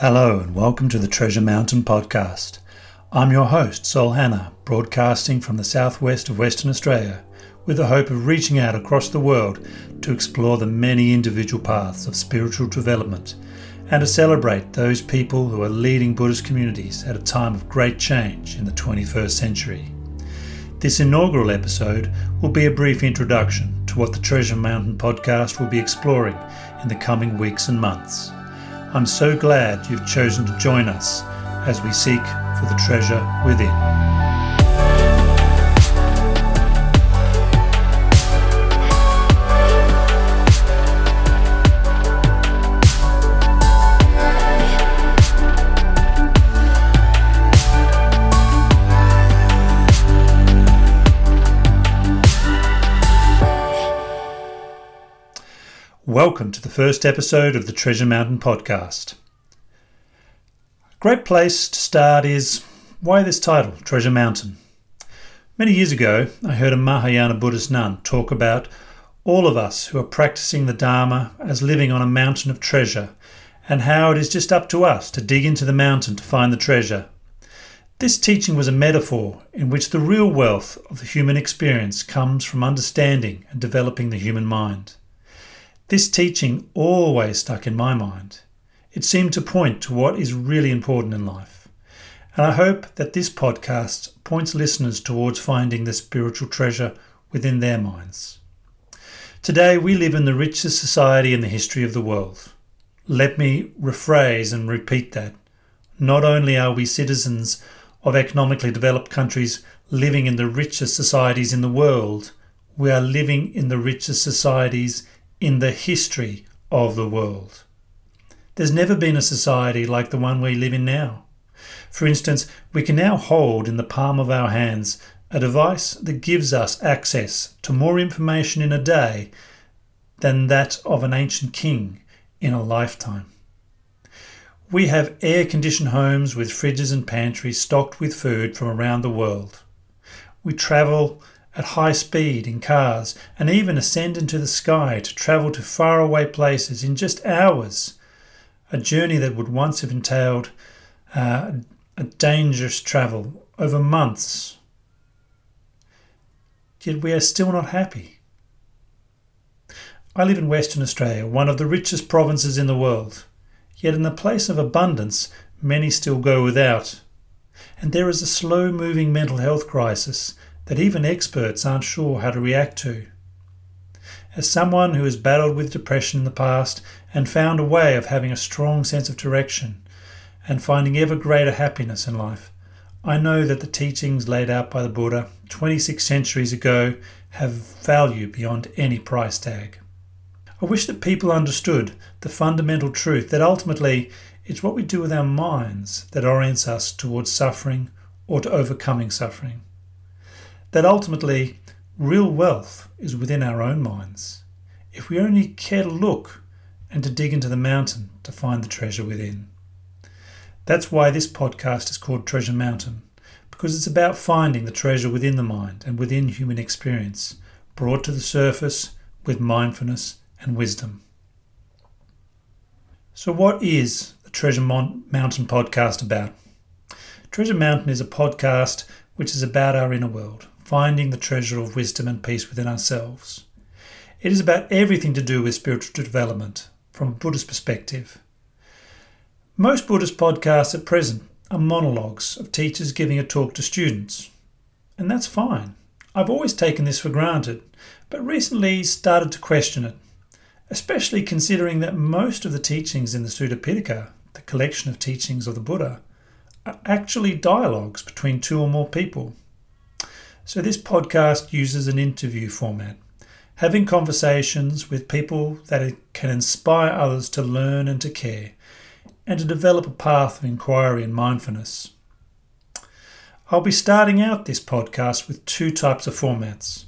Hello, and welcome to the Treasure Mountain podcast. I'm your host, Sol Hanna, broadcasting from the southwest of Western Australia with the hope of reaching out across the world to explore the many individual paths of spiritual development and to celebrate those people who are leading Buddhist communities at a time of great change in the 21st century. This inaugural episode will be a brief introduction to what the Treasure Mountain podcast will be exploring in the coming weeks and months. I'm so glad you've chosen to join us as we seek for the treasure within. Welcome to the first episode of the Treasure Mountain podcast. A great place to start is why this title, Treasure Mountain? Many years ago, I heard a Mahayana Buddhist nun talk about all of us who are practicing the Dharma as living on a mountain of treasure and how it is just up to us to dig into the mountain to find the treasure. This teaching was a metaphor in which the real wealth of the human experience comes from understanding and developing the human mind. This teaching always stuck in my mind. It seemed to point to what is really important in life. And I hope that this podcast points listeners towards finding the spiritual treasure within their minds. Today, we live in the richest society in the history of the world. Let me rephrase and repeat that. Not only are we citizens of economically developed countries living in the richest societies in the world, we are living in the richest societies in the history of the world. There's never been a society like the one we live in now. For instance, we can now hold in the palm of our hands a device that gives us access to more information in a day than that of an ancient king in a lifetime. We have air conditioned homes with fridges and pantries stocked with food from around the world. We travel at high speed in cars and even ascend into the sky to travel to faraway places in just hours. A journey that would once have entailed uh, a dangerous travel over months. Yet we are still not happy. I live in Western Australia, one of the richest provinces in the world. Yet in the place of abundance, many still go without. And there is a slow moving mental health crisis that even experts aren't sure how to react to. As someone who has battled with depression in the past and found a way of having a strong sense of direction and finding ever greater happiness in life, I know that the teachings laid out by the Buddha 26 centuries ago have value beyond any price tag. I wish that people understood the fundamental truth that ultimately it's what we do with our minds that orients us towards suffering or to overcoming suffering that ultimately real wealth is within our own minds, if we only care to look and to dig into the mountain to find the treasure within. That's why this podcast is called Treasure Mountain, because it's about finding the treasure within the mind and within human experience, brought to the surface with mindfulness and wisdom. So, what is the Treasure Mountain podcast about? Treasure Mountain is a podcast which is about our inner world, finding the treasure of wisdom and peace within ourselves. It is about everything to do with spiritual development from a Buddhist perspective. Most Buddhist podcasts at present are monologues of teachers giving a talk to students. And that's fine. I've always taken this for granted, but recently started to question it, especially considering that most of the teachings in the Sutta Pitaka, the collection of teachings of the Buddha, are actually dialogues between two or more people. So, this podcast uses an interview format, having conversations with people that can inspire others to learn and to care, and to develop a path of inquiry and mindfulness. I'll be starting out this podcast with two types of formats.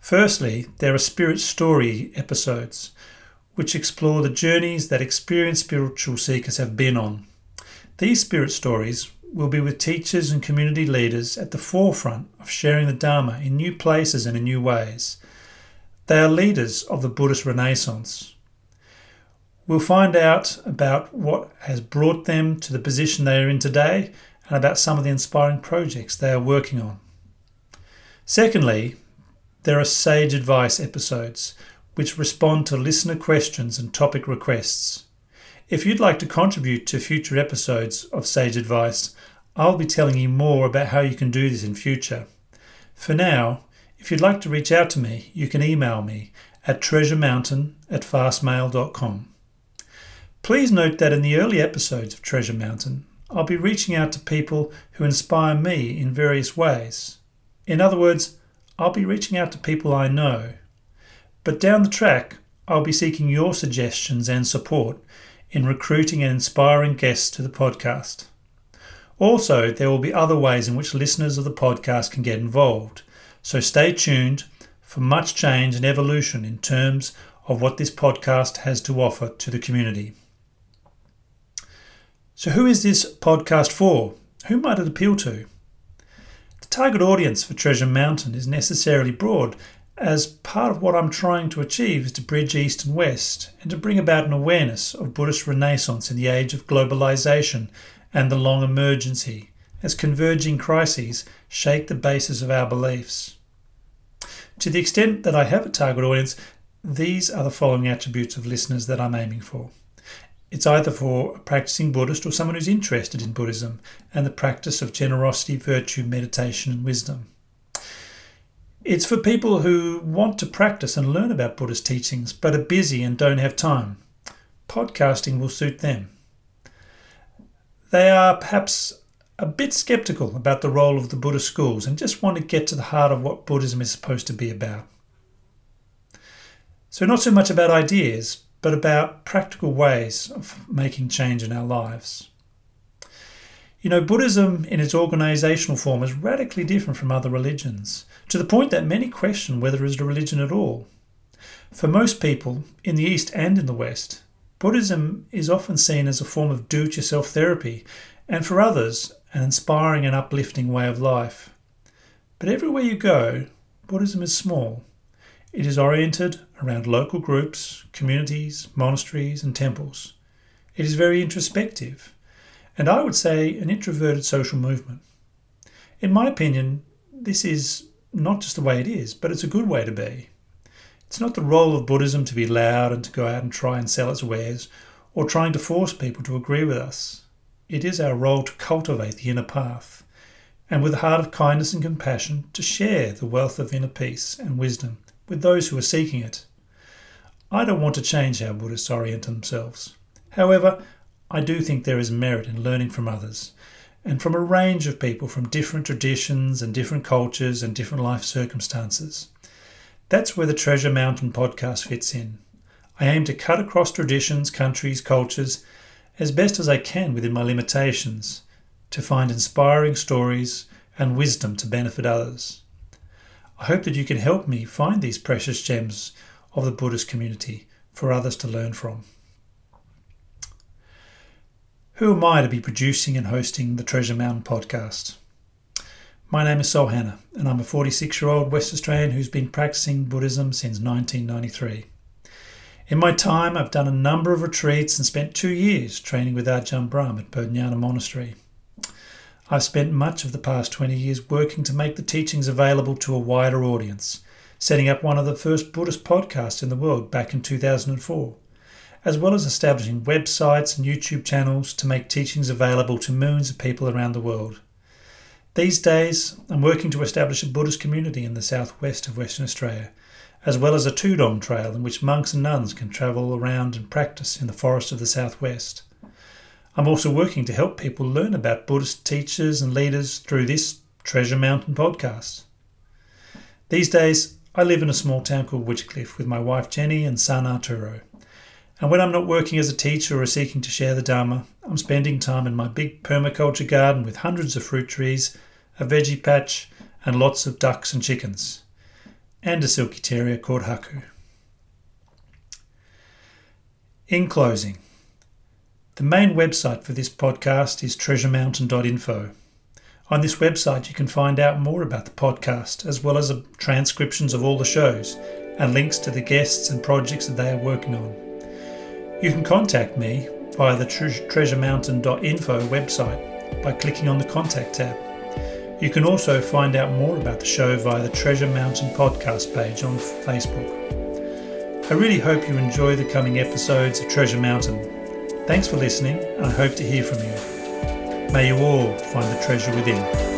Firstly, there are spirit story episodes, which explore the journeys that experienced spiritual seekers have been on. These spirit stories will be with teachers and community leaders at the forefront of sharing the Dharma in new places and in new ways. They are leaders of the Buddhist Renaissance. We'll find out about what has brought them to the position they are in today and about some of the inspiring projects they are working on. Secondly, there are Sage Advice episodes, which respond to listener questions and topic requests. If you'd like to contribute to future episodes of Sage Advice, I'll be telling you more about how you can do this in future. For now, if you'd like to reach out to me, you can email me at treasuremountain at fastmail.com. Please note that in the early episodes of Treasure Mountain, I'll be reaching out to people who inspire me in various ways. In other words, I'll be reaching out to people I know. But down the track, I'll be seeking your suggestions and support in recruiting and inspiring guests to the podcast. Also, there will be other ways in which listeners of the podcast can get involved, so stay tuned for much change and evolution in terms of what this podcast has to offer to the community. So, who is this podcast for? Who might it appeal to? The target audience for Treasure Mountain is necessarily broad, as part of what I'm trying to achieve is to bridge East and West and to bring about an awareness of Buddhist renaissance in the age of globalization and the long emergency, as converging crises shake the basis of our beliefs. To the extent that I have a target audience, these are the following attributes of listeners that I'm aiming for. It's either for a practicing Buddhist or someone who's interested in Buddhism and the practice of generosity, virtue, meditation, and wisdom. It's for people who want to practice and learn about Buddhist teachings but are busy and don't have time. Podcasting will suit them. They are perhaps a bit skeptical about the role of the Buddhist schools and just want to get to the heart of what Buddhism is supposed to be about. So, not so much about ideas, but about practical ways of making change in our lives. You know, Buddhism in its organizational form is radically different from other religions, to the point that many question whether it is a religion at all. For most people, in the East and in the West, Buddhism is often seen as a form of do it yourself therapy, and for others, an inspiring and uplifting way of life. But everywhere you go, Buddhism is small. It is oriented around local groups, communities, monasteries, and temples. It is very introspective, and I would say an introverted social movement. In my opinion, this is not just the way it is, but it's a good way to be. It's not the role of Buddhism to be loud and to go out and try and sell its wares, or trying to force people to agree with us. It is our role to cultivate the inner path, and with a heart of kindness and compassion to share the wealth of inner peace and wisdom with those who are seeking it. I don't want to change how Buddhists orient themselves. However, I do think there is merit in learning from others, and from a range of people from different traditions and different cultures and different life circumstances. That's where the Treasure Mountain podcast fits in. I aim to cut across traditions, countries, cultures, as best as I can within my limitations, to find inspiring stories and wisdom to benefit others. I hope that you can help me find these precious gems of the Buddhist community for others to learn from. Who am I to be producing and hosting the Treasure Mountain podcast? My name is Sol Hanna, and I'm a 46 year old West Australian who's been practicing Buddhism since 1993. In my time, I've done a number of retreats and spent two years training with Ajahn Brahm at Bodhinyana Monastery. I've spent much of the past 20 years working to make the teachings available to a wider audience, setting up one of the first Buddhist podcasts in the world back in 2004, as well as establishing websites and YouTube channels to make teachings available to millions of people around the world. These days, I'm working to establish a Buddhist community in the southwest of Western Australia, as well as a Tudong trail in which monks and nuns can travel around and practice in the forest of the southwest. I'm also working to help people learn about Buddhist teachers and leaders through this Treasure Mountain podcast. These days, I live in a small town called Witchcliffe with my wife Jenny and son Arturo. And when I'm not working as a teacher or seeking to share the Dharma, I'm spending time in my big permaculture garden with hundreds of fruit trees, a veggie patch, and lots of ducks and chickens, and a silky terrier called Haku. In closing, the main website for this podcast is treasuremountain.info. On this website, you can find out more about the podcast, as well as transcriptions of all the shows and links to the guests and projects that they are working on. You can contact me via the treasuremountain.info website by clicking on the Contact tab. You can also find out more about the show via the Treasure Mountain podcast page on Facebook. I really hope you enjoy the coming episodes of Treasure Mountain. Thanks for listening, and I hope to hear from you. May you all find the treasure within.